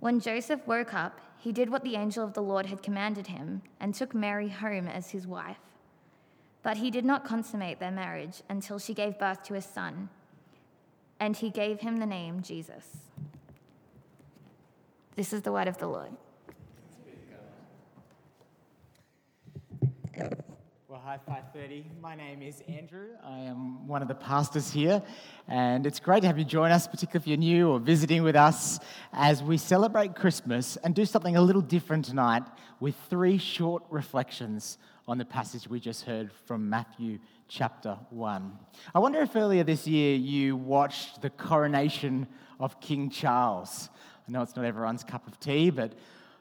When Joseph woke up, he did what the angel of the Lord had commanded him and took Mary home as his wife. But he did not consummate their marriage until she gave birth to a son, and he gave him the name Jesus. This is the word of the Lord. Well, hi, 530. My name is Andrew. I am one of the pastors here, and it's great to have you join us, particularly if you're new or visiting with us, as we celebrate Christmas and do something a little different tonight with three short reflections on the passage we just heard from Matthew chapter 1. I wonder if earlier this year you watched the coronation of King Charles. I know it's not everyone's cup of tea, but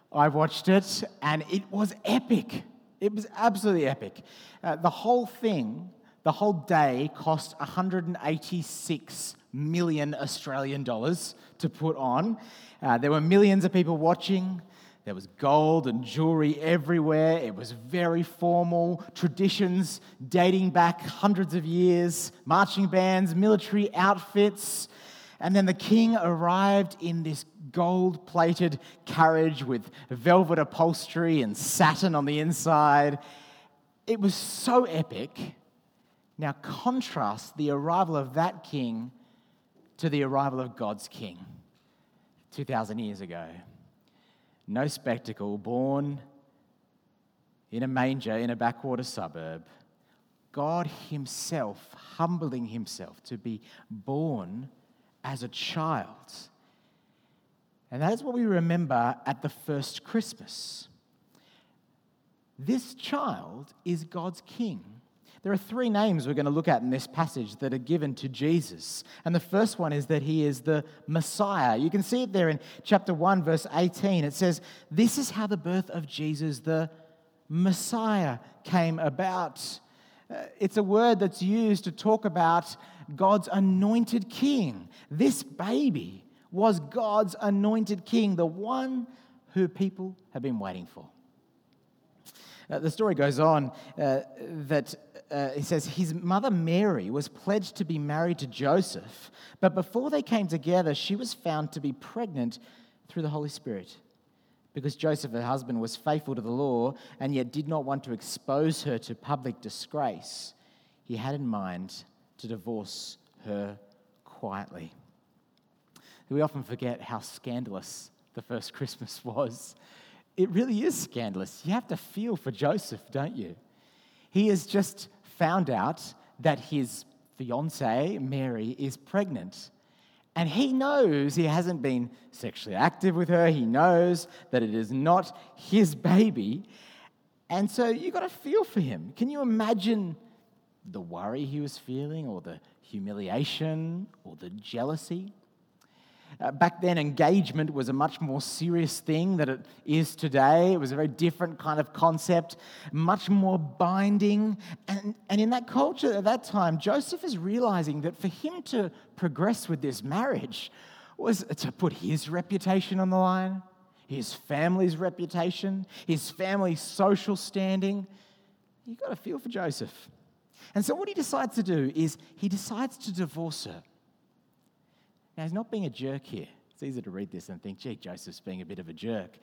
I watched it, and it was epic. It was absolutely epic. Uh, the whole thing, the whole day, cost 186 million Australian dollars to put on. Uh, there were millions of people watching. There was gold and jewelry everywhere. It was very formal, traditions dating back hundreds of years, marching bands, military outfits. And then the king arrived in this gold plated carriage with velvet upholstery and satin on the inside. It was so epic. Now, contrast the arrival of that king to the arrival of God's king 2,000 years ago. No spectacle, born in a manger in a backwater suburb. God Himself humbling Himself to be born as a child. And that is what we remember at the first Christmas. This child is God's king. There are three names we're going to look at in this passage that are given to Jesus. And the first one is that he is the Messiah. You can see it there in chapter 1, verse 18. It says, This is how the birth of Jesus, the Messiah, came about. Uh, it's a word that's used to talk about God's anointed king. This baby was God's anointed king, the one who people have been waiting for. Uh, the story goes on uh, that uh, it says his mother Mary was pledged to be married to Joseph, but before they came together, she was found to be pregnant through the Holy Spirit. Because Joseph, her husband, was faithful to the law and yet did not want to expose her to public disgrace, he had in mind to divorce her quietly. We often forget how scandalous the first Christmas was. It really is scandalous. You have to feel for Joseph, don't you? He has just found out that his fiancee, Mary, is pregnant. And he knows he hasn't been sexually active with her. He knows that it is not his baby. And so you've got to feel for him. Can you imagine the worry he was feeling, or the humiliation, or the jealousy. Uh, back then, engagement was a much more serious thing than it is today. It was a very different kind of concept, much more binding. And, and in that culture at that time, Joseph is realizing that for him to progress with this marriage was to put his reputation on the line, his family's reputation, his family's social standing. You've got to feel for Joseph. And so, what he decides to do is he decides to divorce her. Now, he's not being a jerk here. It's easy to read this and think, gee, Joseph's being a bit of a jerk.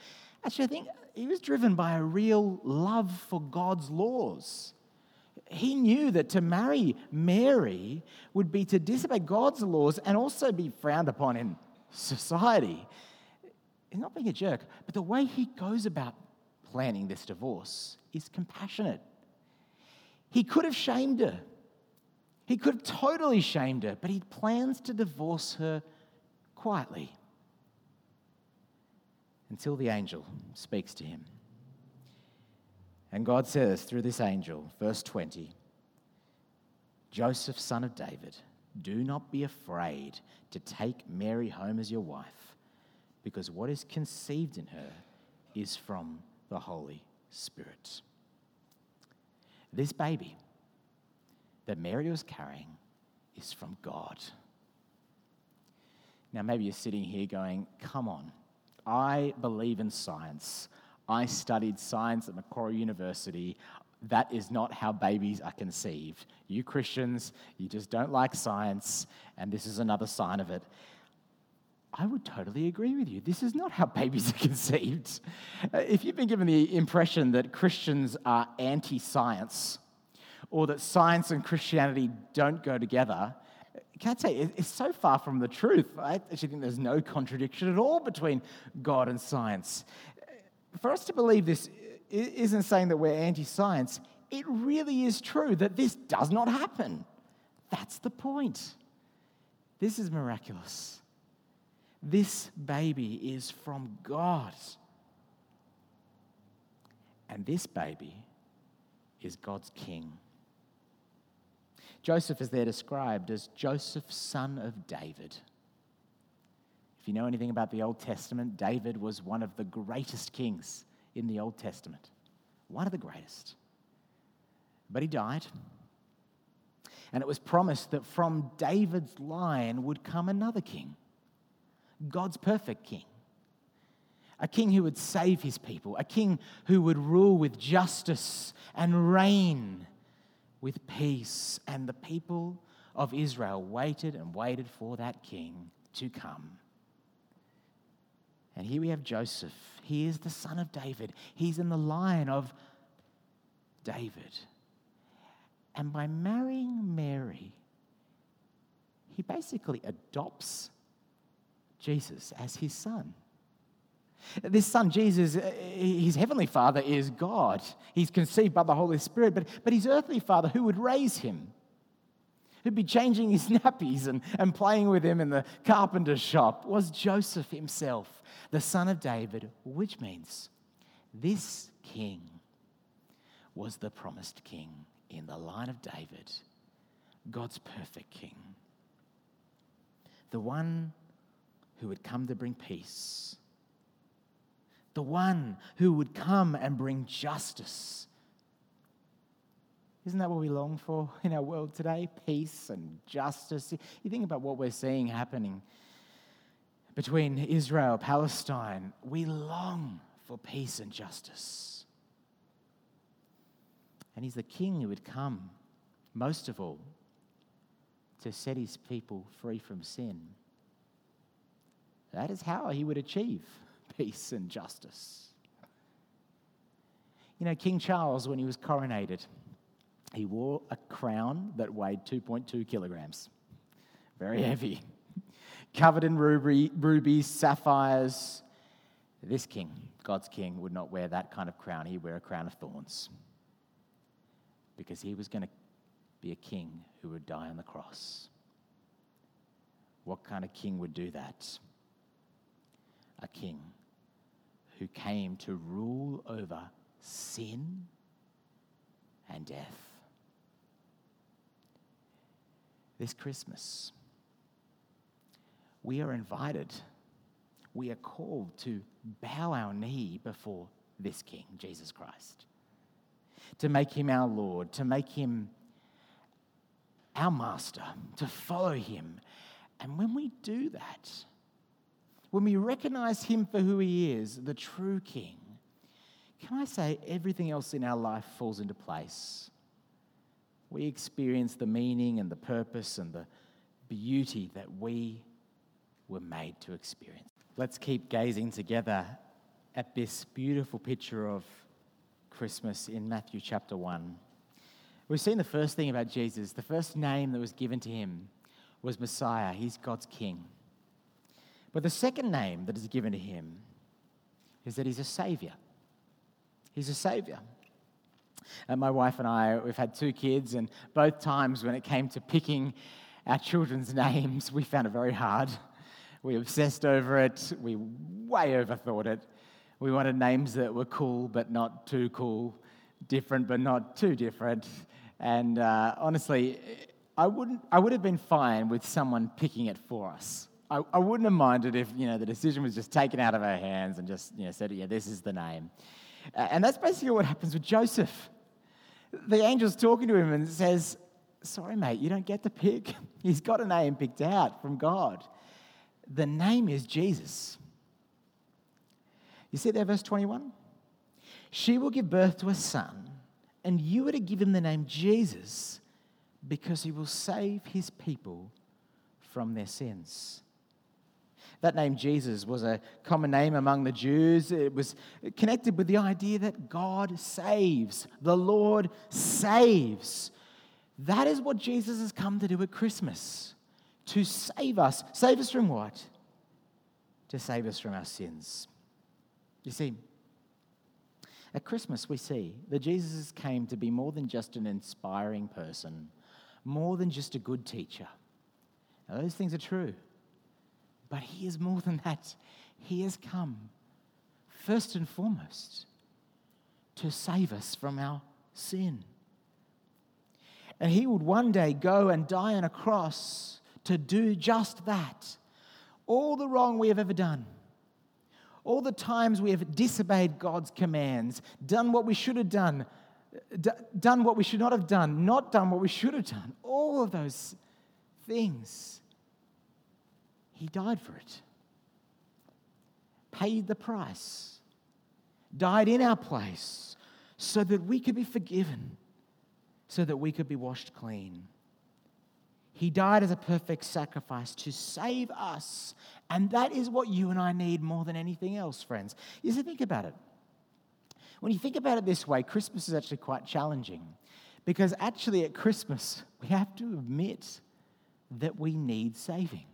Actually, I think he was driven by a real love for God's laws. He knew that to marry Mary would be to disobey God's laws and also be frowned upon in society. He's not being a jerk, but the way he goes about planning this divorce is compassionate. He could have shamed her. He could have totally shamed her, but he plans to divorce her quietly until the angel speaks to him. And God says through this angel, verse 20, Joseph, son of David, do not be afraid to take Mary home as your wife, because what is conceived in her is from the Holy Spirit. This baby that Mary was carrying is from God. Now, maybe you're sitting here going, Come on, I believe in science. I studied science at Macquarie University. That is not how babies are conceived. You Christians, you just don't like science, and this is another sign of it. I would totally agree with you. This is not how babies are conceived. If you've been given the impression that Christians are anti science, or that science and Christianity don't go together, can't say it's so far from the truth. I actually think there's no contradiction at all between God and science. For us to believe this isn't saying that we're anti science, it really is true that this does not happen. That's the point. This is miraculous. This baby is from God. And this baby is God's king. Joseph is there described as Joseph, son of David. If you know anything about the Old Testament, David was one of the greatest kings in the Old Testament. One of the greatest. But he died. And it was promised that from David's line would come another king, God's perfect king. A king who would save his people, a king who would rule with justice and reign with peace. And the people of Israel waited and waited for that king to come. And here we have Joseph. He is the son of David, he's in the line of David. And by marrying Mary, he basically adopts Jesus as his son. This son, Jesus, uh, his heavenly father is God. He's conceived by the Holy Spirit, but, but his earthly father, who would raise him, who'd be changing his nappies and, and playing with him in the carpenter's shop, was Joseph himself, the son of David, which means this king was the promised king in the line of David, God's perfect king, the one who would come to bring peace the one who would come and bring justice. Isn't that what we long for in our world today? Peace and justice. You think about what we're seeing happening between Israel, Palestine. We long for peace and justice. And he's the king who would come, most of all, to set his people free from sin. That is how he would achieve peace and justice. You know, King Charles, when he was coronated, he wore a crown that weighed 2.2 kilograms, very heavy, covered in ruby, rubies, sapphires. This king, God's king, would not wear that kind of crown. He'd wear a crown of thorns because he was going to be a king who would die on the cross. What kind of king would do that? A king who came to rule over sin and death. This Christmas, we are invited, we are called to bow our knee before this King, Jesus Christ, to make him our Lord, to make him our master, to follow him. And when we do that, when we recognize Him for who He is, the true King, can I say everything else in our life falls into place? We experience the meaning and the purpose and the beauty that we were made to experience. Let's keep gazing together at this beautiful picture of Christmas in Matthew chapter 1. We've seen the first thing about Jesus. The first name that was given to him was Messiah. He's God's King. But the second name that is given to him is that he's a savior. He's a savior. And my wife and I, we've had two kids, and both times when it came to picking our children's names, we found it very hard. We obsessed over it, we way overthought it. We wanted names that were cool but not too cool, different but not too different. And uh, honestly, I, wouldn't, I would have been fine with someone picking it for us. I, I wouldn't have minded if you know, the decision was just taken out of our hands and just you know, said, yeah, this is the name. And that's basically what happens with Joseph. The angel's talking to him and says, Sorry, mate, you don't get to pick. He's got a name picked out from God. The name is Jesus. You see there, verse 21? She will give birth to a son, and you are to give him the name Jesus because he will save his people from their sins. That name Jesus was a common name among the Jews. It was connected with the idea that God saves, the Lord saves. That is what Jesus has come to do at Christmas to save us. Save us from what? To save us from our sins. You see, at Christmas, we see that Jesus came to be more than just an inspiring person, more than just a good teacher. Now, those things are true. But He is more than that. He has come, first and foremost, to save us from our sin. And He would one day go and die on a cross to do just that. All the wrong we have ever done, all the times we have disobeyed God's commands, done what we should have done, d- done what we should not have done, not done what we should have done, all of those things he died for it, paid the price, died in our place so that we could be forgiven, so that we could be washed clean. He died as a perfect sacrifice to save us. And that is what you and I need more than anything else, friends. You see, think about it. When you think about it this way, Christmas is actually quite challenging because actually at Christmas, we have to admit that we need saving.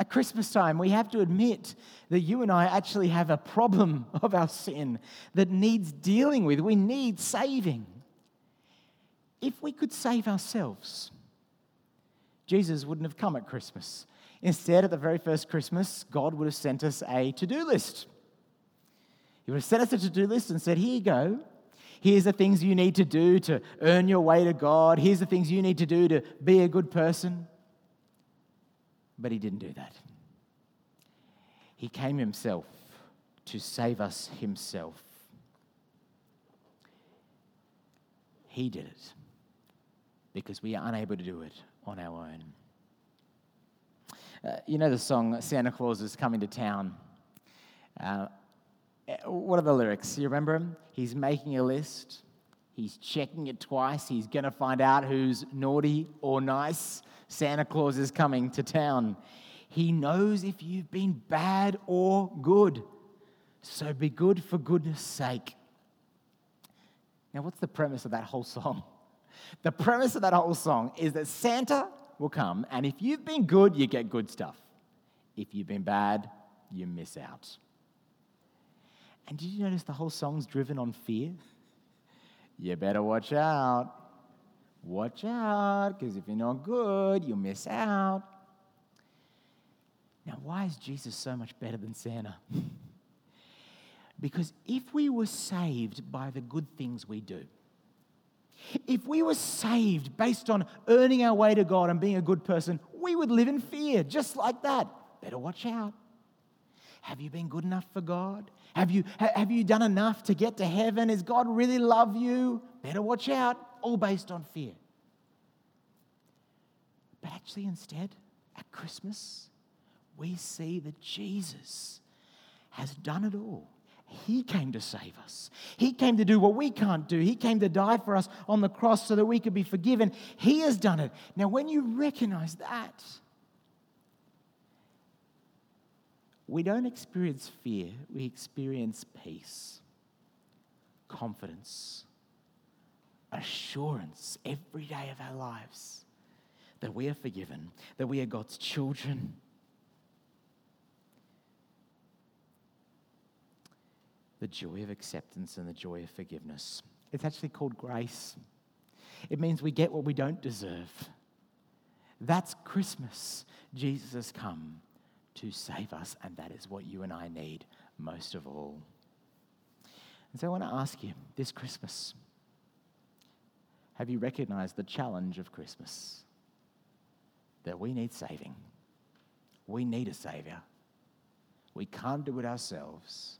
At Christmas time, we have to admit that you and I actually have a problem of our sin that needs dealing with. We need saving. If we could save ourselves, Jesus wouldn't have come at Christmas. Instead, at the very first Christmas, God would have sent us a to do list. He would have sent us a to do list and said, Here you go. Here's the things you need to do to earn your way to God. Here's the things you need to do to be a good person. But he didn't do that. He came himself to save us himself. He did it because we are unable to do it on our own. Uh, you know the song Santa Claus is Coming to Town? Uh, what are the lyrics? You remember him? He's making a list. He's checking it twice. He's going to find out who's naughty or nice. Santa Claus is coming to town. He knows if you've been bad or good. So be good for goodness sake. Now, what's the premise of that whole song? The premise of that whole song is that Santa will come, and if you've been good, you get good stuff. If you've been bad, you miss out. And did you notice the whole song's driven on fear? You better watch out. Watch out, because if you're not good, you'll miss out. Now, why is Jesus so much better than Santa? because if we were saved by the good things we do, if we were saved based on earning our way to God and being a good person, we would live in fear just like that. Better watch out. Have you been good enough for God? Have you, have you done enough to get to heaven? Does God really love you? Better watch out. All based on fear. But actually, instead, at Christmas, we see that Jesus has done it all. He came to save us. He came to do what we can't do. He came to die for us on the cross so that we could be forgiven. He has done it. Now, when you recognize that, we don't experience fear, we experience peace, confidence, assurance every day of our lives that we are forgiven, that we are God's children. the joy of acceptance and the joy of forgiveness. It's actually called grace. It means we get what we don't deserve. That's Christmas. Jesus has come to save us, and that is what you and I need most of all. And so I want to ask you this Christmas have you recognized the challenge of Christmas? That we need saving. We need a Savior. We can't do it ourselves.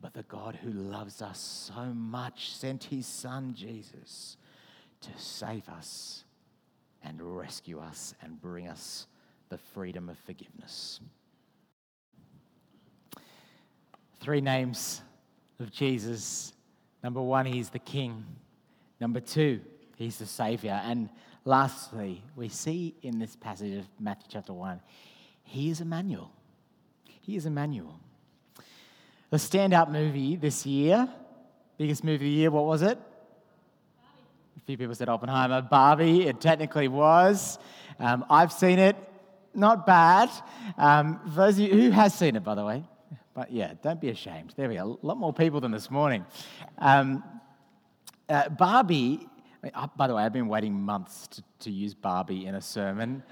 But the God who loves us so much sent his Son, Jesus, to save us and rescue us and bring us the freedom of forgiveness. Three names of Jesus. Number one, he's the King. Number two, he's the Savior. And lastly, we see in this passage of Matthew chapter 1, he is Emmanuel. He is Emmanuel. The standout movie this year, biggest movie of the year, what was it? A few people said Oppenheimer. Barbie, it technically was. Um, I've seen it, not bad. Um, those you, who has seen it, by the way? But yeah, don't be ashamed. There we go. A lot more people than this morning. Um, uh, Barbie, uh, by the way, I've been waiting months to, to use Barbie in a sermon.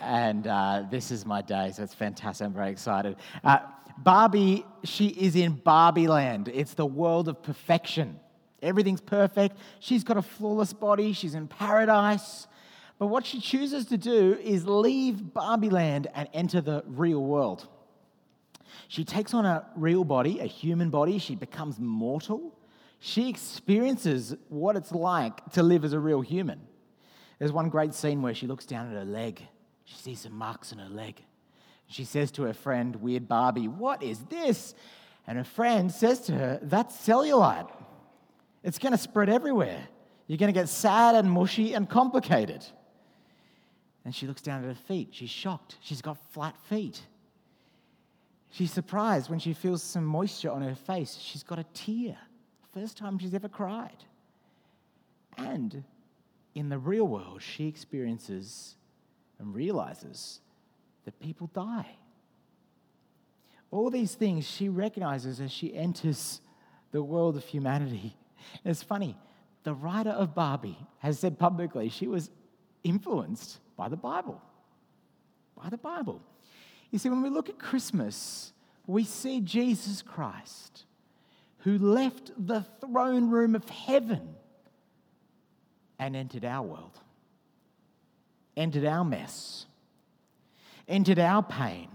and uh, this is my day, so it's fantastic. I'm very excited. Uh, Barbie, she is in Barbie land. It's the world of perfection. Everything's perfect. She's got a flawless body. She's in paradise. But what she chooses to do is leave Barbie land and enter the real world. She takes on a real body, a human body. She becomes mortal. She experiences what it's like to live as a real human. There's one great scene where she looks down at her leg. She sees some marks on her leg. She says to her friend, Weird Barbie, What is this? And her friend says to her, That's cellulite. It's going to spread everywhere. You're going to get sad and mushy and complicated. And she looks down at her feet. She's shocked. She's got flat feet. She's surprised when she feels some moisture on her face. She's got a tear. First time she's ever cried. And in the real world, she experiences and realizes that people die. All these things she recognizes as she enters the world of humanity. It's funny, the writer of Barbie has said publicly she was influenced by the Bible. By the Bible. You see, when we look at Christmas, we see Jesus Christ who left the throne room of heaven and entered our world, entered our mess, entered our pain.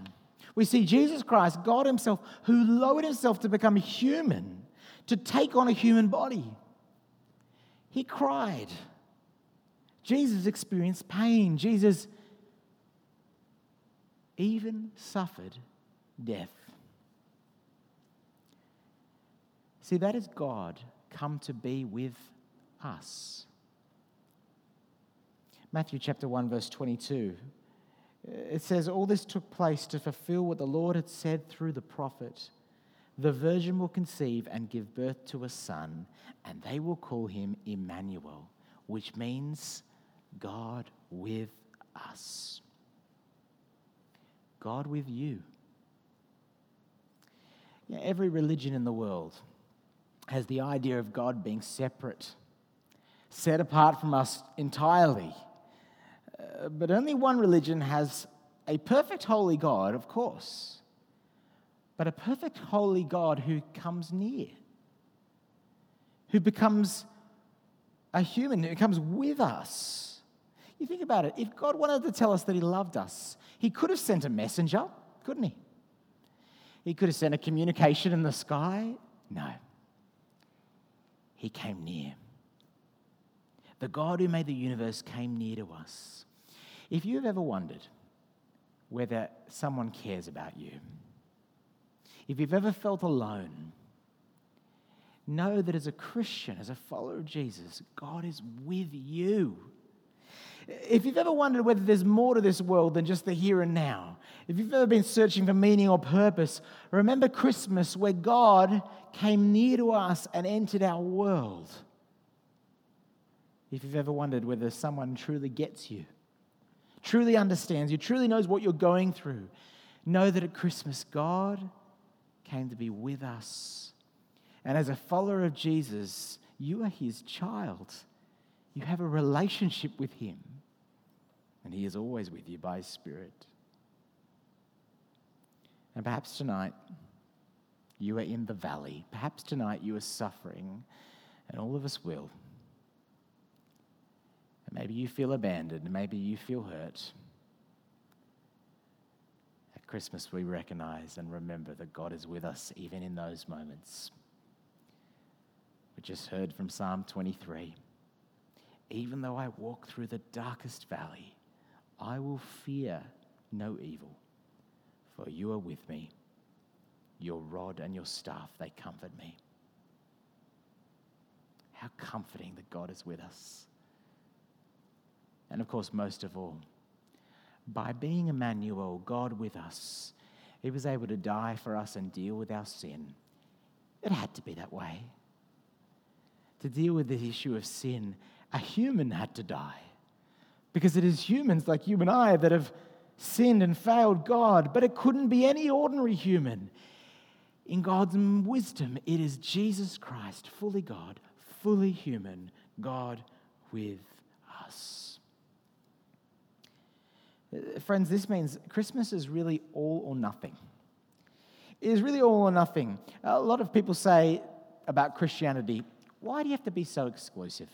We see Jesus Christ, God Himself, who lowered Himself to become human, to take on a human body. He cried. Jesus experienced pain. Jesus even suffered death. See, that is God come to be with us. Matthew chapter 1, verse 22. It says, All this took place to fulfill what the Lord had said through the prophet. The virgin will conceive and give birth to a son, and they will call him Emmanuel, which means God with us. God with you. Yeah, every religion in the world has the idea of God being separate, set apart from us entirely. Uh, but only one religion has a perfect holy God, of course, but a perfect holy God who comes near, who becomes a human, who comes with us. You think about it, if God wanted to tell us that He loved us, he could have sent a messenger, couldn't he? He could have sent a communication in the sky. No. He came near. The God who made the universe came near to us. If you've ever wondered whether someone cares about you, if you've ever felt alone, know that as a Christian, as a follower of Jesus, God is with you. If you've ever wondered whether there's more to this world than just the here and now, if you've ever been searching for meaning or purpose, remember Christmas where God came near to us and entered our world. If you've ever wondered whether someone truly gets you, truly understands you, truly knows what you're going through, know that at Christmas, God came to be with us. And as a follower of Jesus, you are his child. You have a relationship with him. And he is always with you by his Spirit. And perhaps tonight, you are in the valley. Perhaps tonight you are suffering, and all of us will. And maybe you feel abandoned, maybe you feel hurt. At Christmas, we recognize and remember that God is with us even in those moments. We just heard from Psalm 23 Even though I walk through the darkest valley, I will fear no evil, for you are with me. Your rod and your staff, they comfort me. How comforting that God is with us. And of course, most of all, by being Emmanuel, God with us, He was able to die for us and deal with our sin. It had to be that way. To deal with the issue of sin, a human had to die. Because it is humans like you and I that have sinned and failed God, but it couldn't be any ordinary human. In God's wisdom, it is Jesus Christ, fully God, fully human, God with us. Uh, friends, this means Christmas is really all or nothing. It is really all or nothing. A lot of people say about Christianity, why do you have to be so exclusive?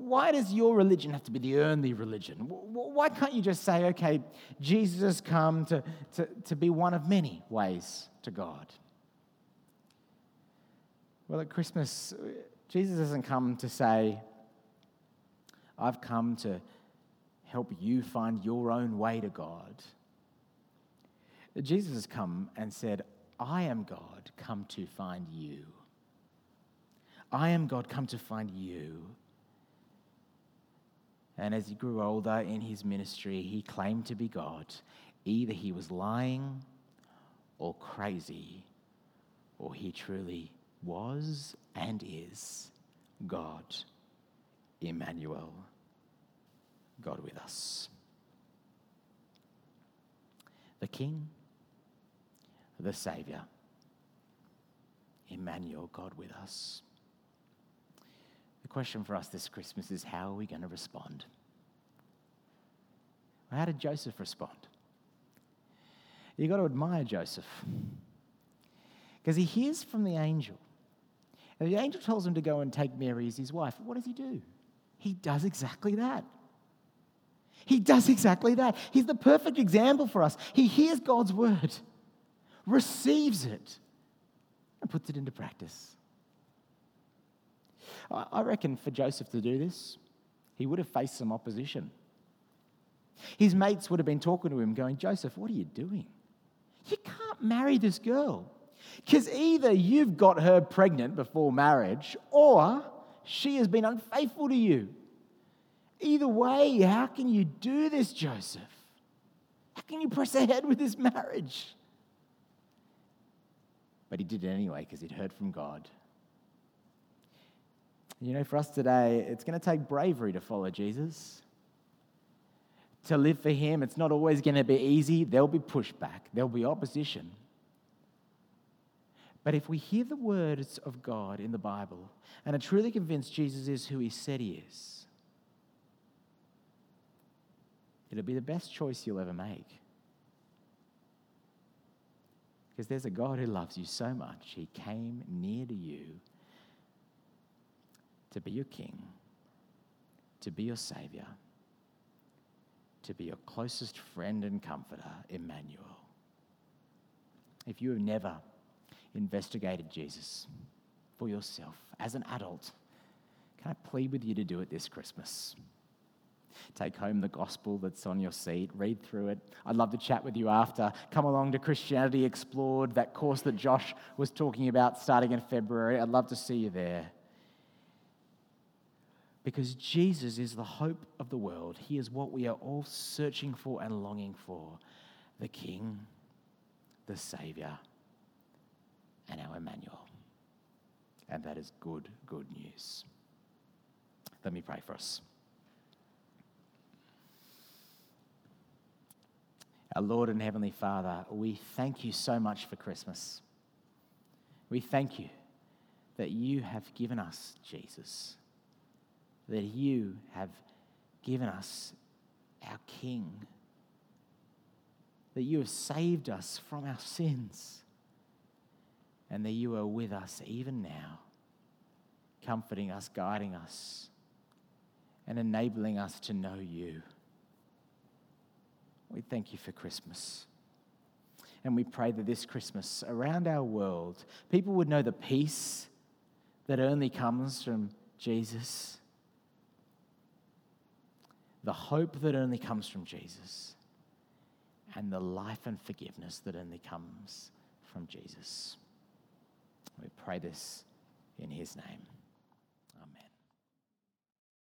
Why does your religion have to be the only religion? Why can't you just say, okay, Jesus has come to, to, to be one of many ways to God? Well, at Christmas, Jesus doesn't come to say, I've come to help you find your own way to God. Jesus has come and said, I am God, come to find you. I am God, come to find you. And as he grew older in his ministry, he claimed to be God. Either he was lying or crazy, or he truly was and is God, Emmanuel, God with us. The King, the Saviour, Emmanuel, God with us. Question for us this Christmas is how are we going to respond? Well, how did Joseph respond? You've got to admire Joseph because he hears from the angel. And the angel tells him to go and take Mary as his wife. What does he do? He does exactly that. He does exactly that. He's the perfect example for us. He hears God's word, receives it, and puts it into practice. I reckon for Joseph to do this, he would have faced some opposition. His mates would have been talking to him, going, Joseph, what are you doing? You can't marry this girl. Because either you've got her pregnant before marriage, or she has been unfaithful to you. Either way, how can you do this, Joseph? How can you press ahead with this marriage? But he did it anyway because he'd heard from God. You know, for us today, it's going to take bravery to follow Jesus. To live for Him, it's not always going to be easy. There'll be pushback, there'll be opposition. But if we hear the words of God in the Bible and are truly convinced Jesus is who He said He is, it'll be the best choice you'll ever make. Because there's a God who loves you so much, He came near to you to be your king, to be your savior, to be your closest friend and comforter, Emmanuel. If you have never investigated Jesus for yourself as an adult, can I plead with you to do it this Christmas? Take home the gospel that's on your seat, read through it. I'd love to chat with you after. Come along to Christianity Explored, that course that Josh was talking about starting in February. I'd love to see you there. Because Jesus is the hope of the world. He is what we are all searching for and longing for the King, the Savior, and our Emmanuel. And that is good, good news. Let me pray for us. Our Lord and Heavenly Father, we thank you so much for Christmas. We thank you that you have given us Jesus, that you have given us our King, that you have saved us from our sins, and that you are with us even now, comforting us, guiding us, and enabling us to know you. We thank you for Christmas. And we pray that this Christmas, around our world, people would know the peace that only comes from Jesus, the hope that only comes from Jesus, and the life and forgiveness that only comes from Jesus. We pray this in his name.